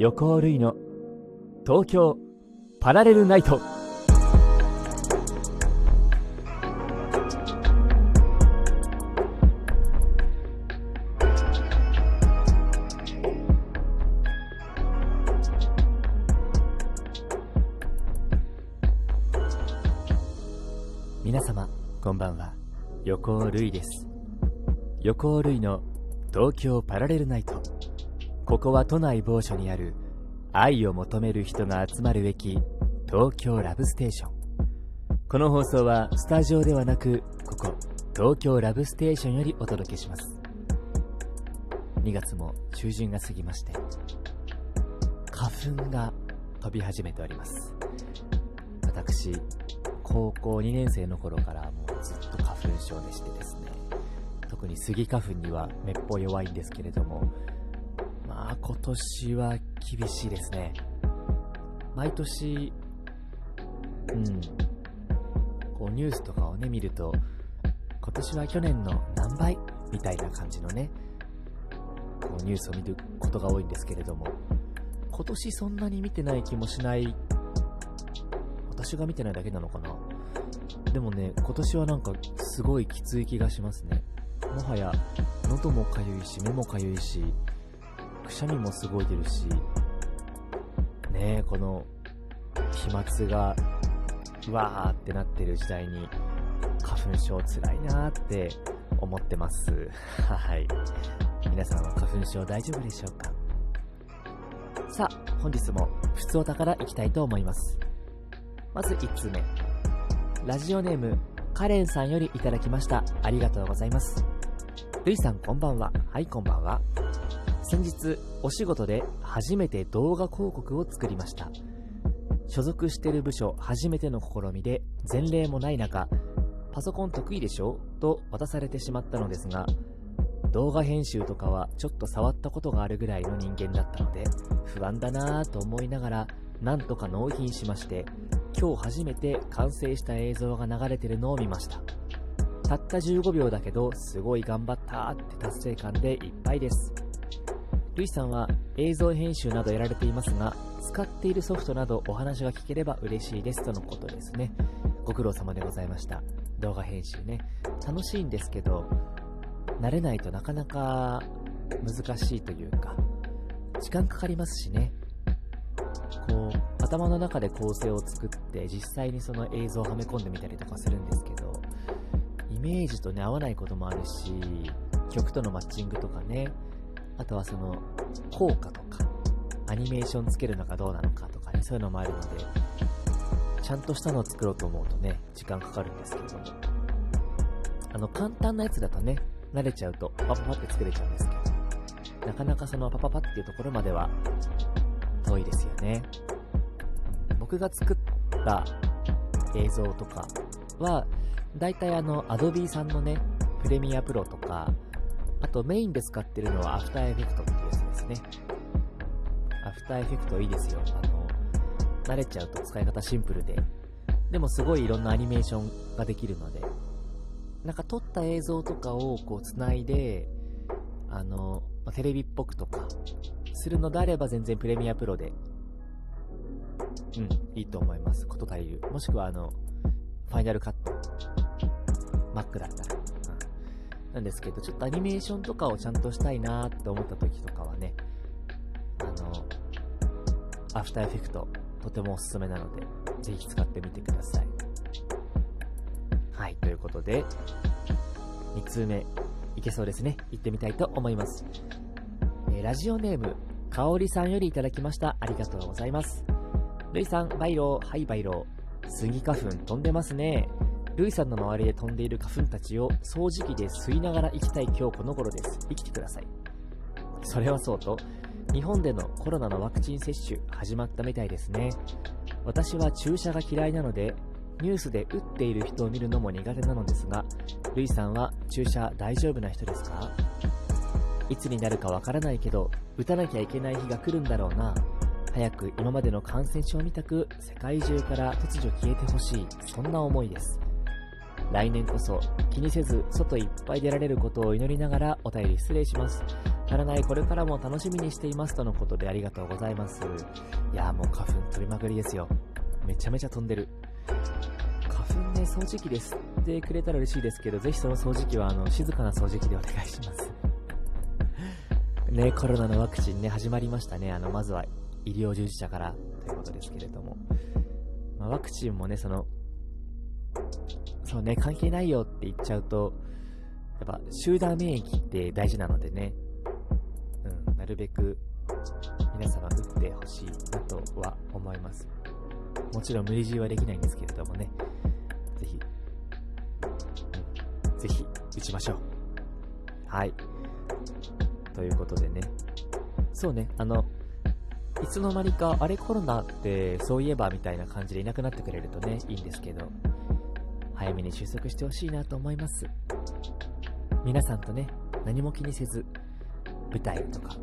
横尾類の。東京パラレルナイト。皆様こんばんは。横尾類です。横尾類の東京パラレルナイト。ここは都内某所にある愛を求める人が集まる駅東京ラブステーション。この放送はスタジオではなくここ東京ラブステーションよりお届けします。2月も中旬が過ぎまして花粉が飛び始めております。私高校2年生の頃からもうずっと花粉症でしてですね。特にスギ花粉にはめっぽう弱いんですけれどもあ今年は厳しいですね。毎年うん。こうニュースとかをね見ると今年は去年の何倍みたいな感じのねこうニュースを見ることが多いんですけれども今年そんなに見てない気もしない私が見てないだけなのかな。でもね今年はなんかすごいきつい気がしますね。もはや喉もかゆいし目もかゆいしくしゃみもすごい出るしねえこの飛沫がうわーってなってる時代に花粉症つらいなって思ってます。はい。皆さんは花粉症大丈夫でしょうか？さあ本日も普通お宝いきたいと思います。まず1通目。ラジオネームカレンさんよりいただきました。ありがとうございます。ルイさんこんばんは。はいこんばんは。先日お仕事で初めて動画広告を作りました。所属してる部署初めての試みで前例もない中パソコン得意でしょ？と渡されてしまったのですが動画編集とかはちょっと触ったことがあるぐらいの人間だったので不安だなぁと思いながらなんとか納品しまして今日初めて完成した映像が流れてるのを見ました。たった15秒だけどすごい頑張ったって達成感でいっぱいです。ルイさんは映像編集などやられていますが使っているソフトなどお話が聞ければ嬉しいですとのことですね。ご苦労様でございました。動画編集ね。楽しいんですけど慣れないとなかなか難しいというか時間かかりますしね。こう頭の中で構成を作って実際にその映像をはめ込んでみたりとかするんですけどイメージとね合わないこともあるし曲とのマッチングとかねあとはその効果とかアニメーションつけるのかどうなのかとかねそういうのもあるのでちゃんとしたのを作ろうと思うとね時間かかるんですけれども。あの簡単なやつだとね慣れちゃうとパパパって作れちゃうんですけどなかなかそのパパパっていうところまでは遠いですよね。僕が作った映像とかは大体あの Adobe さんのね Premiere Pro とかあとメインで使ってるのは After Effect っていうやつですね After Effect いいですよあの慣れちゃうと使い方シンプルででもすごいいろんなアニメーションができるのでなんか撮った映像とかをこう繋いであのまテレビっぽくとかするのであれば全然プレミアプロで、うん、いいと思います。こと足りる。もしくはあの、ファイナルカット。Mac だったら。なんですけど、ちょっとアニメーションとかをちゃんとしたいなーって思った時とかはね、あの、After Effect、とてもおすすめなので、ぜひ使ってみてください。はい、ということで、2通目、いけそうですね。行ってみたいと思います。えー、ラジオネーム、かおりさんよりいただきました。ありがとうございます。ルイさん、バイロー、はいバイロー。スギ花粉飛んでますね。ルイさんの周りで飛んでいる花粉たちを掃除機で吸いながら生きたい今日この頃です。生きてください。それはそうと、日本でのコロナのワクチン接種始まったみたいですね。私は注射が嫌いなので、ニュースで打っている人を見るのも苦手なのですが、ルイさんは注射大丈夫な人ですか？いつになるかわからないけど、打たなきゃいけない日が来るんだろうな。早く今までの感染症みたく世界中から突如消えてほしい、そんな思いです。来年こそ気にせず外いっぱい出られることを祈りながらお便り失礼します。足らないこれからも楽しみにしていますとのことでありがとうございます。いやもう花粉飛びまくりですよ。めちゃめちゃ飛んでる。花粉ね、掃除機で吸ってくれたら嬉しいですけど、ぜひその掃除機はあの静かな掃除機でお願いします。ね、コロナのワクチンね、始まりましたね。あの、まずは医療従事者からということですけれども。ま、ワクチンもね、その、そうね、関係ないよって言っちゃうと、やっぱ集団免疫って大事なのでね、うん、なるべく皆様打ってほしいなとは思います。もちろん無理強いはできないんですけれどもね、ぜひ、うん、ぜひ打ちましょう。はい。ということでね、そうね、あの、いつの間にか、あれコロナってそういえばみたいな感じでいなくなってくれるとね、いいんですけど、早めに収束してほしいなと思います。皆さんとね、何も気にせず、舞台とか、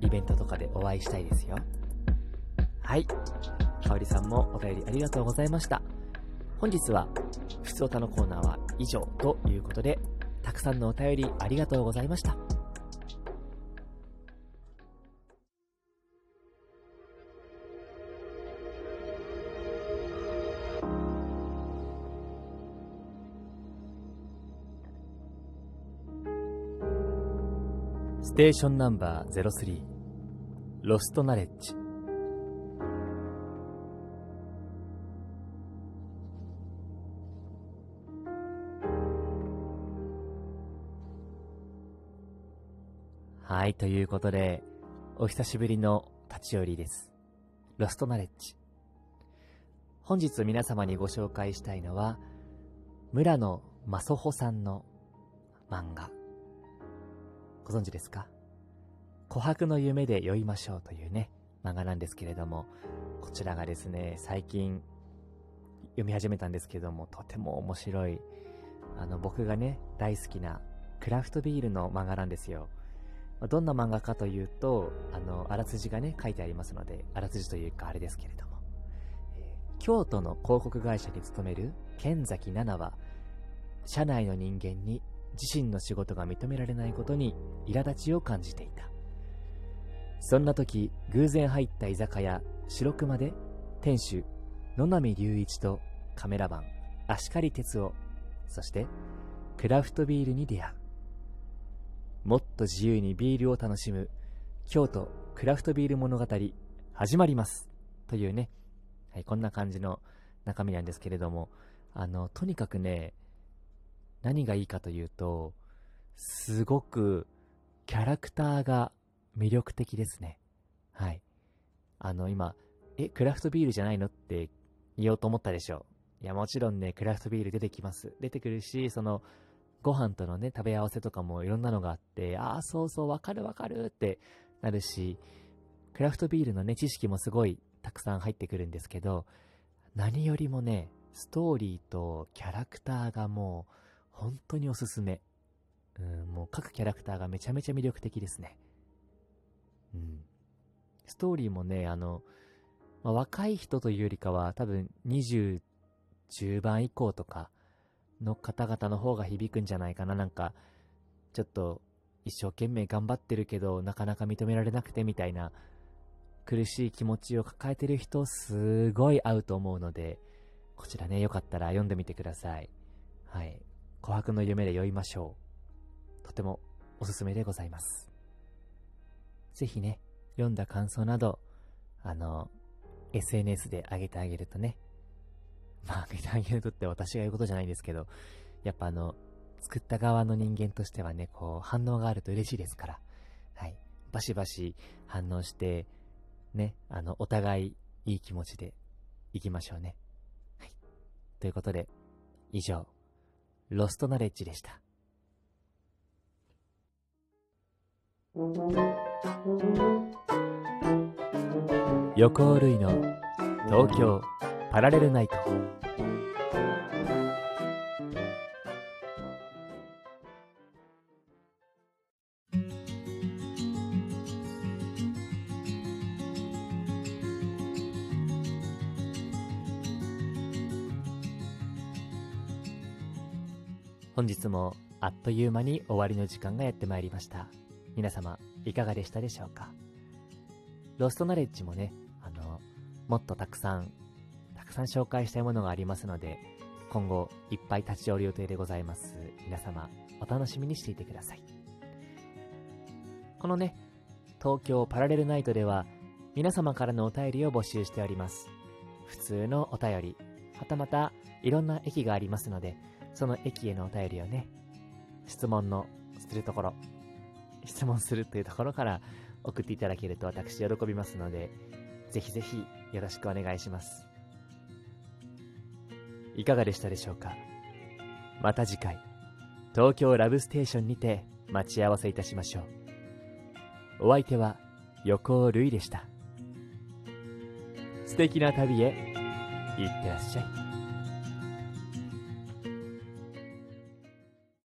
イベントとかでお会いしたいですよ。はい。かおりさんもお便りありがとうございました。本日は、ふつおたのコーナーは以上ということで、たくさんのお便りありがとうございました。テーションナンバー03ロストナレッジはい、ということで、お久しぶりの立ち寄りです。ロストナレッジ。本日皆様にご紹介したいのは、村野正穂さんの漫画、ご存知ですか琥珀の夢で酔いましょうというね、漫画なんですけれども、こちらがですね、最近読み始めたんですけども、とても面白い、あの、僕がね、大好きなクラフトビールの漫画なんですよ。どんな漫画かというと、あの、あらすじがね、書いてありますので、あらすじというかあれですけれども、えー、京都の広告会社に勤める剣崎奈々は、社内の人間に自身の仕事が認められないことに苛立ちを感じていた。そんな時、偶然入った居酒屋、白熊で、店主、野波隆一とカメラマン、足刈哲夫、そして、クラフトビールに出会う。もっと自由にビールを楽しむ、京都クラフトビール物語、始まります。というね、はい、こんな感じの中身なんですけれども、あの、とにかくね、何がいいかというと、すごくキャラクターが魅力的ですね。はい。あの、今、え、クラフトビールじゃないの？って言おうと思ったでしょう。いや、もちろんね、クラフトビール出てきます。出てくるし、その、ご飯とのね、食べ合わせとかもいろんなのがあって、ああ、そうそう、わかるわかるってなるし、クラフトビールのね、知識もすごいたくさん入ってくるんですけど、何よりもね、ストーリーとキャラクターがもう、本当におすすめ。うん、もう各キャラクターがめちゃめちゃ魅力的ですね。うん。ストーリーもね、あの、まあ、若い人というよりかは多分20、10番以降とかの方々の方が響くんじゃないかな。なんか、ちょっと一生懸命頑張ってるけどなかなか認められなくてみたいな苦しい気持ちを抱えてる人すごい合うと思うので、こちらね、よかったら読んでみてください。はい。琥珀の夢で酔いましょう。とてもおすすめでございます。ぜひね、読んだ感想など、あの、SNS で上げてあげるとね、まあ、上げてあげるとって私が言うことじゃないんですけど、やっぱあの、作った側の人間としてはね、こう、反応があると嬉しいですから、はい。バシバシ反応して、ね、あの、お互いいい気持ちで行きましょうね。はい。ということで、以上、ロストナレッジでした。横尾類の東京パラレルナイト本日もあっという間に終わりの時間がやってまいりました。皆様いかがでしたでしょうか？ロストナレッジもねあのもっとたくさんたくさん紹介したいものがありますので今後いっぱい立ち寄る予定でございます。皆様お楽しみにしていてください。このね東京パラレルナイトでは皆様からのお便りを募集しております。普通のお便りはたまたいろんな駅がありますのでその駅へのお便りをね質問のするところ質問するというところから送っていただけると私喜びますのでぜひぜひよろしくお願いします。いかがでしたでしょうか？また次回東京ラブステーションにて待ち合わせいたしましょう。お相手は横尾るいでした。素敵な旅へいってらっしゃい。